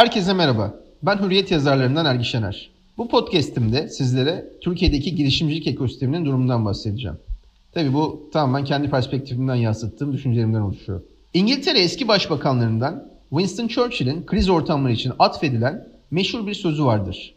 Herkese merhaba. Ben Hürriyet yazarlarından Ergi Şener. Bu podcast'imde sizlere Türkiye'deki girişimcilik ekosisteminin durumundan bahsedeceğim. Tabii bu tamamen kendi perspektifimden yansıttığım düşüncelerimden oluşuyor. İngiltere eski başbakanlarından Winston Churchill'in kriz ortamları için atfedilen meşhur bir sözü vardır.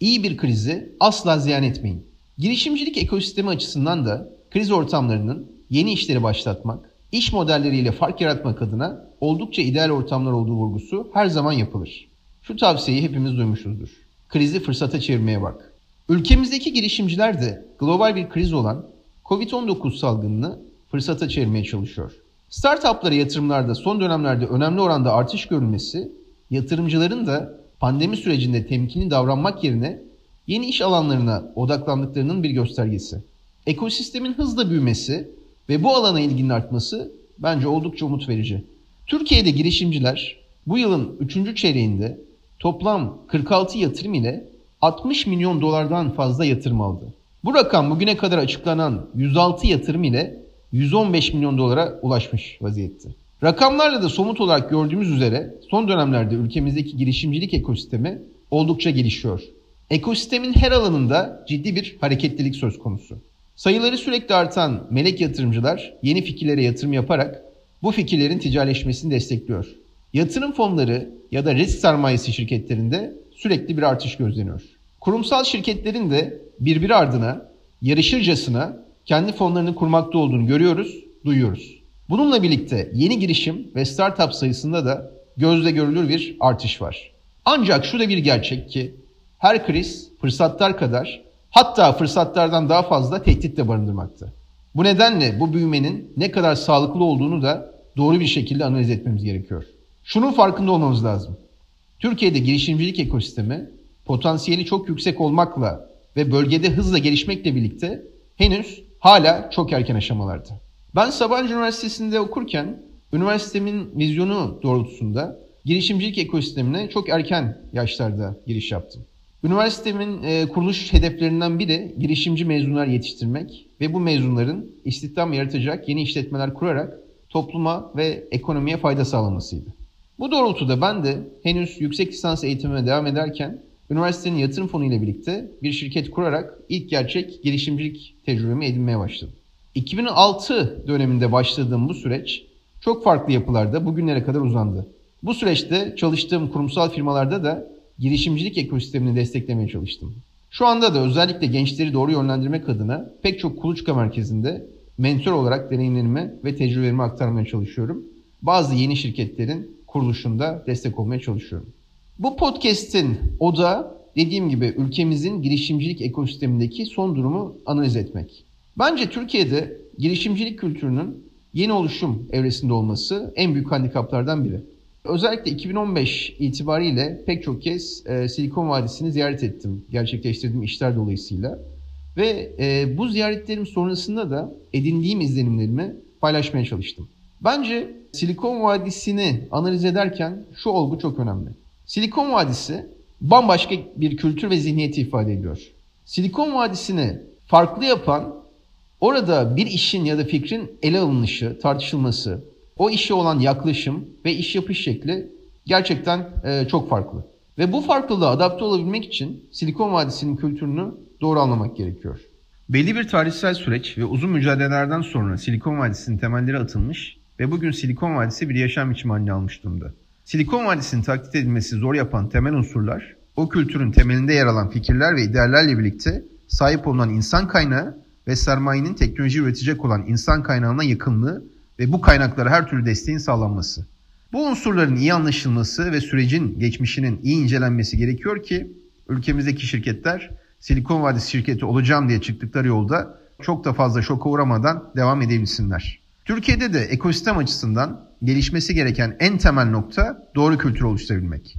İyi bir krizi asla ziyan etmeyin. Girişimcilik ekosistemi açısından da kriz ortamlarının yeni işleri başlatmak, iş modelleriyle fark yaratmak adına oldukça ideal ortamlar olduğu vurgusu her zaman yapılır. Şu tavsiyeyi hepimiz duymuşuzdur. Krizi fırsata çevirmeye bak. Ülkemizdeki girişimciler de global bir kriz olan Covid-19 salgınını fırsata çevirmeye çalışıyor. Startuplara yatırımlarda son dönemlerde önemli oranda artış görülmesi, yatırımcıların da pandemi sürecinde temkinli davranmak yerine yeni iş alanlarına odaklandıklarının bir göstergesi. Ekosistemin hızla büyümesi ve bu alana ilginin artması bence oldukça umut verici. Türkiye'de girişimciler bu yılın 3. çeyreğinde toplam 46 yatırım ile 60 milyon dolardan fazla yatırım aldı. Bu rakam bugüne kadar açıklanan 106 yatırım ile 115 milyon dolara ulaşmış vaziyette. Rakamlarla da somut olarak gördüğümüz üzere son dönemlerde ülkemizdeki girişimcilik ekosistemi oldukça gelişiyor. Ekosistemin her alanında ciddi bir hareketlilik söz konusu. Sayıları sürekli artan melek yatırımcılar yeni fikirlere yatırım yaparak bu fikirlerin ticaretleşmesini destekliyor. Yatırım fonları ya da risk sermayesi şirketlerinde sürekli bir artış gözleniyor. Kurumsal şirketlerin de birbiri ardına yarışırcasına kendi fonlarını kurmakta olduğunu görüyoruz, duyuyoruz. Bununla birlikte yeni girişim ve startup sayısında da gözle görülür bir artış var. Ancak şu da bir gerçek ki her kriz fırsatlar kadar hatta fırsatlardan daha fazla tehdit de barındırmakta. Bu nedenle bu büyümenin ne kadar sağlıklı olduğunu da doğru bir şekilde analiz etmemiz gerekiyor. Şunun farkında olmamız lazım. Türkiye'de girişimcilik ekosistemi potansiyeli çok yüksek olmakla ve bölgede hızla gelişmekle birlikte henüz hala çok erken aşamalarda. Ben Sabancı Üniversitesi'nde okurken üniversitemin vizyonu doğrultusunda girişimcilik ekosistemine çok erken yaşlarda giriş yaptım. Üniversitemin e, kuruluş hedeflerinden biri girişimci mezunlar yetiştirmek ve bu mezunların istihdam yaratacak yeni işletmeler kurarak topluma ve ekonomiye fayda sağlamasıydı. Bu doğrultuda ben de henüz yüksek lisans eğitimime devam ederken üniversitenin yatırım fonu ile birlikte bir şirket kurarak ilk gerçek girişimcilik tecrübemi edinmeye başladım. 2006 döneminde başladığım bu süreç çok farklı yapılarda bugünlere kadar uzandı. Bu süreçte çalıştığım kurumsal firmalarda da girişimcilik ekosistemini desteklemeye çalıştım. Şu anda da özellikle gençleri doğru yönlendirmek adına pek çok kuluçka merkezinde mentor olarak deneyimlerimi ve tecrübelerimi aktarmaya çalışıyorum. Bazı yeni şirketlerin kuruluşunda destek olmaya çalışıyorum. Bu podcast'in oda dediğim gibi ülkemizin girişimcilik ekosistemindeki son durumu analiz etmek. Bence Türkiye'de girişimcilik kültürünün yeni oluşum evresinde olması en büyük handikaplardan biri. Özellikle 2015 itibariyle pek çok kez e, Silikon Vadisi'ni ziyaret ettim gerçekleştirdiğim işler dolayısıyla. Ve e, bu ziyaretlerim sonrasında da edindiğim izlenimlerimi paylaşmaya çalıştım. Bence Silikon Vadisi'ni analiz ederken şu olgu çok önemli. Silikon Vadisi bambaşka bir kültür ve zihniyeti ifade ediyor. Silikon Vadisi'ni farklı yapan orada bir işin ya da fikrin ele alınışı, tartışılması, o işe olan yaklaşım ve iş yapış şekli gerçekten e, çok farklı. Ve bu farklılığa adapte olabilmek için Silikon Vadisi'nin kültürünü doğru anlamak gerekiyor. Belli bir tarihsel süreç ve uzun mücadelelerden sonra Silikon Vadisi'nin temelleri atılmış ve bugün Silikon Vadisi bir yaşam biçimi haline almış durumda. Silikon Vadisi'nin taklit edilmesi zor yapan temel unsurlar, o kültürün temelinde yer alan fikirler ve ideallerle birlikte sahip olunan insan kaynağı ve sermayenin teknoloji üretecek olan insan kaynağına yakınlığı ve bu kaynaklara her türlü desteğin sağlanması. Bu unsurların iyi anlaşılması ve sürecin geçmişinin iyi incelenmesi gerekiyor ki ülkemizdeki şirketler Silikon Vadisi şirketi olacağım diye çıktıkları yolda çok da fazla şoka uğramadan devam edebilsinler. Türkiye'de de ekosistem açısından gelişmesi gereken en temel nokta doğru kültür oluşturabilmek.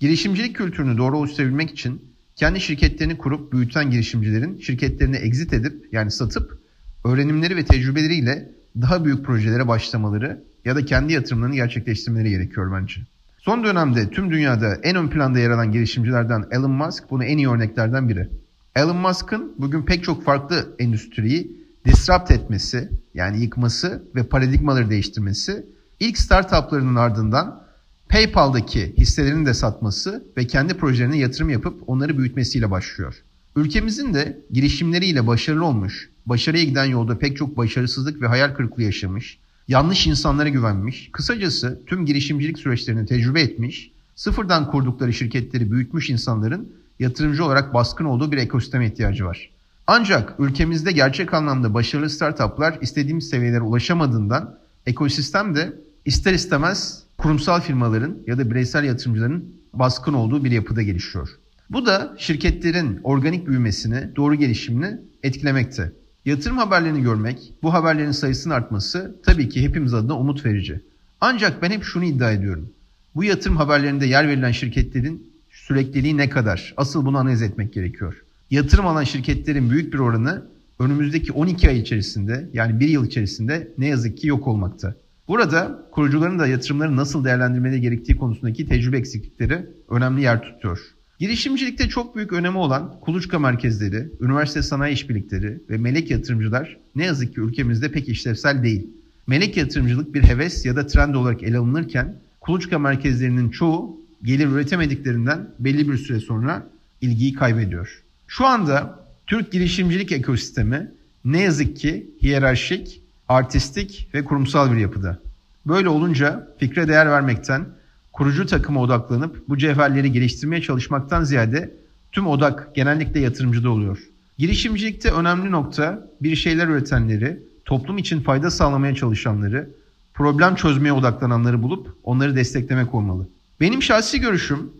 Girişimcilik kültürünü doğru oluşturabilmek için kendi şirketlerini kurup büyüten girişimcilerin şirketlerini exit edip yani satıp öğrenimleri ve tecrübeleriyle daha büyük projelere başlamaları ya da kendi yatırımlarını gerçekleştirmeleri gerekiyor bence. Son dönemde tüm dünyada en ön planda yer alan girişimcilerden Elon Musk bunu en iyi örneklerden biri. Elon Musk'ın bugün pek çok farklı endüstriyi disrupt etmesi yani yıkması ve paradigmaları değiştirmesi ilk startuplarının ardından PayPal'daki hisselerini de satması ve kendi projelerine yatırım yapıp onları büyütmesiyle başlıyor. Ülkemizin de girişimleriyle başarılı olmuş, başarıya giden yolda pek çok başarısızlık ve hayal kırıklığı yaşamış, yanlış insanlara güvenmiş, kısacası tüm girişimcilik süreçlerini tecrübe etmiş, sıfırdan kurdukları şirketleri büyütmüş insanların yatırımcı olarak baskın olduğu bir ekosisteme ihtiyacı var. Ancak ülkemizde gerçek anlamda başarılı startuplar istediğimiz seviyelere ulaşamadığından ekosistem de ister istemez kurumsal firmaların ya da bireysel yatırımcıların baskın olduğu bir yapıda gelişiyor. Bu da şirketlerin organik büyümesini, doğru gelişimini etkilemekte. Yatırım haberlerini görmek, bu haberlerin sayısının artması tabii ki hepimiz adına umut verici. Ancak ben hep şunu iddia ediyorum. Bu yatırım haberlerinde yer verilen şirketlerin sürekliliği ne kadar? Asıl bunu analiz etmek gerekiyor. Yatırım alan şirketlerin büyük bir oranı önümüzdeki 12 ay içerisinde yani bir yıl içerisinde ne yazık ki yok olmakta. Burada kurucuların da yatırımları nasıl değerlendirmeleri gerektiği konusundaki tecrübe eksiklikleri önemli yer tutuyor. Girişimcilikte çok büyük önemi olan kuluçka merkezleri, üniversite sanayi işbirlikleri ve melek yatırımcılar ne yazık ki ülkemizde pek işlevsel değil. Melek yatırımcılık bir heves ya da trend olarak ele alınırken kuluçka merkezlerinin çoğu gelir üretemediklerinden belli bir süre sonra ilgiyi kaybediyor. Şu anda Türk girişimcilik ekosistemi ne yazık ki hiyerarşik, artistik ve kurumsal bir yapıda. Böyle olunca fikre değer vermekten, kurucu takıma odaklanıp bu cevherleri geliştirmeye çalışmaktan ziyade tüm odak genellikle yatırımcıda oluyor. Girişimcilikte önemli nokta bir şeyler üretenleri, toplum için fayda sağlamaya çalışanları, problem çözmeye odaklananları bulup onları desteklemek olmalı. Benim şahsi görüşüm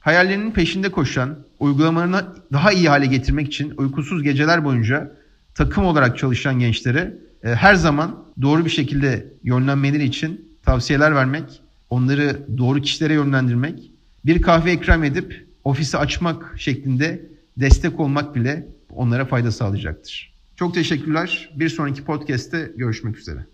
hayallerinin peşinde koşan, uygulamalarını daha iyi hale getirmek için uykusuz geceler boyunca takım olarak çalışan gençlere e, her zaman doğru bir şekilde yönlenmeleri için tavsiyeler vermek, onları doğru kişilere yönlendirmek, bir kahve ikram edip ofisi açmak şeklinde destek olmak bile onlara fayda sağlayacaktır. Çok teşekkürler. Bir sonraki podcast'te görüşmek üzere.